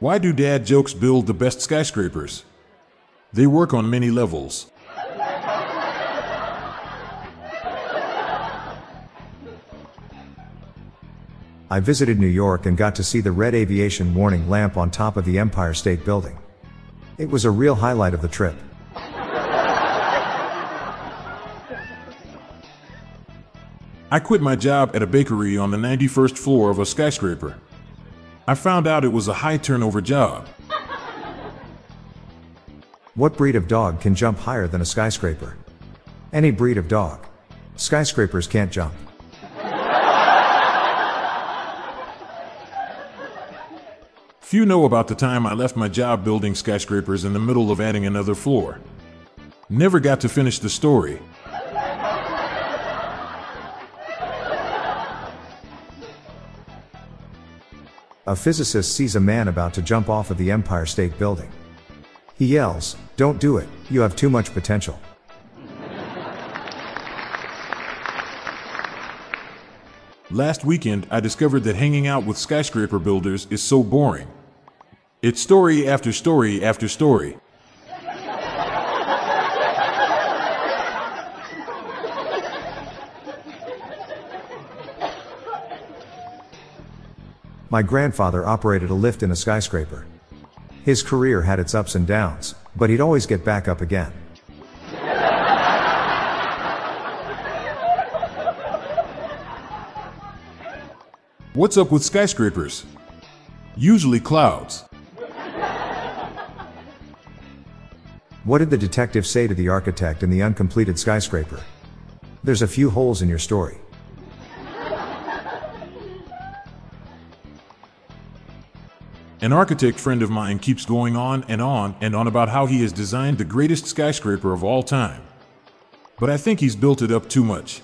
Why do dad jokes build the best skyscrapers? They work on many levels. I visited New York and got to see the red aviation warning lamp on top of the Empire State Building. It was a real highlight of the trip. I quit my job at a bakery on the 91st floor of a skyscraper. I found out it was a high turnover job. What breed of dog can jump higher than a skyscraper? Any breed of dog. Skyscrapers can't jump. Few know about the time I left my job building skyscrapers in the middle of adding another floor. Never got to finish the story. A physicist sees a man about to jump off of the Empire State Building. He yells, Don't do it, you have too much potential. Last weekend, I discovered that hanging out with skyscraper builders is so boring. It's story after story after story. My grandfather operated a lift in a skyscraper. His career had its ups and downs, but he'd always get back up again. What's up with skyscrapers? Usually clouds. What did the detective say to the architect in the uncompleted skyscraper? There's a few holes in your story. An architect friend of mine keeps going on and on and on about how he has designed the greatest skyscraper of all time. But I think he's built it up too much.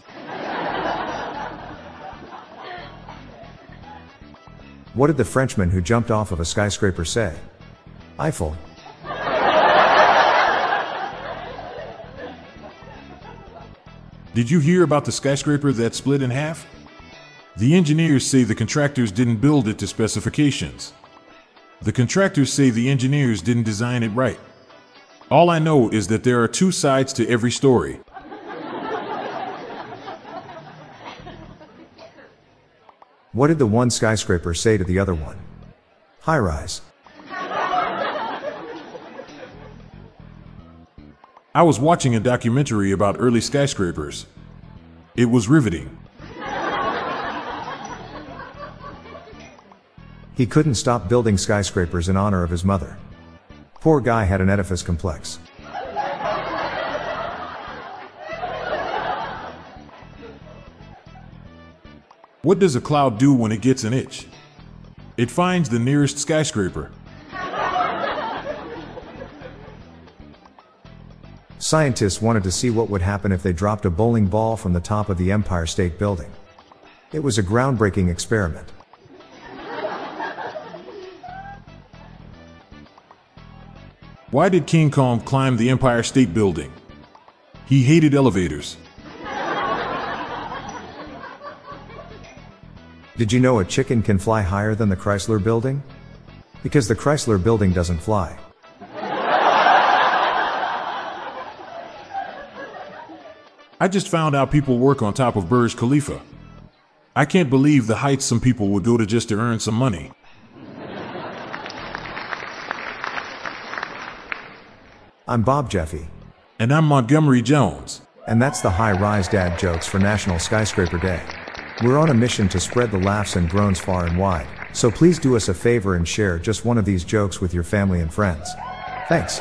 What did the Frenchman who jumped off of a skyscraper say? Eiffel. Did you hear about the skyscraper that split in half? The engineers say the contractors didn't build it to specifications. The contractors say the engineers didn't design it right. All I know is that there are two sides to every story. What did the one skyscraper say to the other one? High rise. I was watching a documentary about early skyscrapers. It was riveting. He couldn't stop building skyscrapers in honor of his mother. Poor guy had an edifice complex. What does a cloud do when it gets an itch? It finds the nearest skyscraper. Scientists wanted to see what would happen if they dropped a bowling ball from the top of the Empire State Building. It was a groundbreaking experiment. Why did King Kong climb the Empire State Building? He hated elevators. Did you know a chicken can fly higher than the Chrysler Building? Because the Chrysler Building doesn't fly. I just found out people work on top of Burj Khalifa. I can't believe the heights some people would go to just to earn some money. I'm Bob Jeffy. And I'm Montgomery Jones. And that's the high rise dad jokes for National Skyscraper Day. We're on a mission to spread the laughs and groans far and wide, so please do us a favor and share just one of these jokes with your family and friends. Thanks.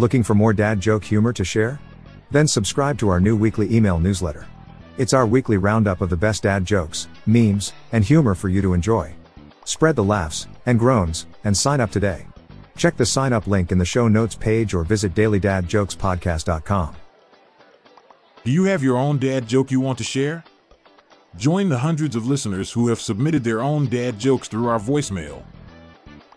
Looking for more dad joke humor to share? Then subscribe to our new weekly email newsletter. It's our weekly roundup of the best dad jokes, memes, and humor for you to enjoy. Spread the laughs and groans and sign up today. Check the sign up link in the show notes page or visit dailydadjokespodcast.com. Do you have your own dad joke you want to share? Join the hundreds of listeners who have submitted their own dad jokes through our voicemail.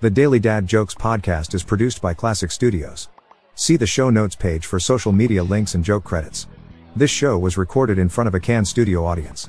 The Daily Dad Jokes podcast is produced by Classic Studios. See the show notes page for social media links and joke credits. This show was recorded in front of a Can studio audience.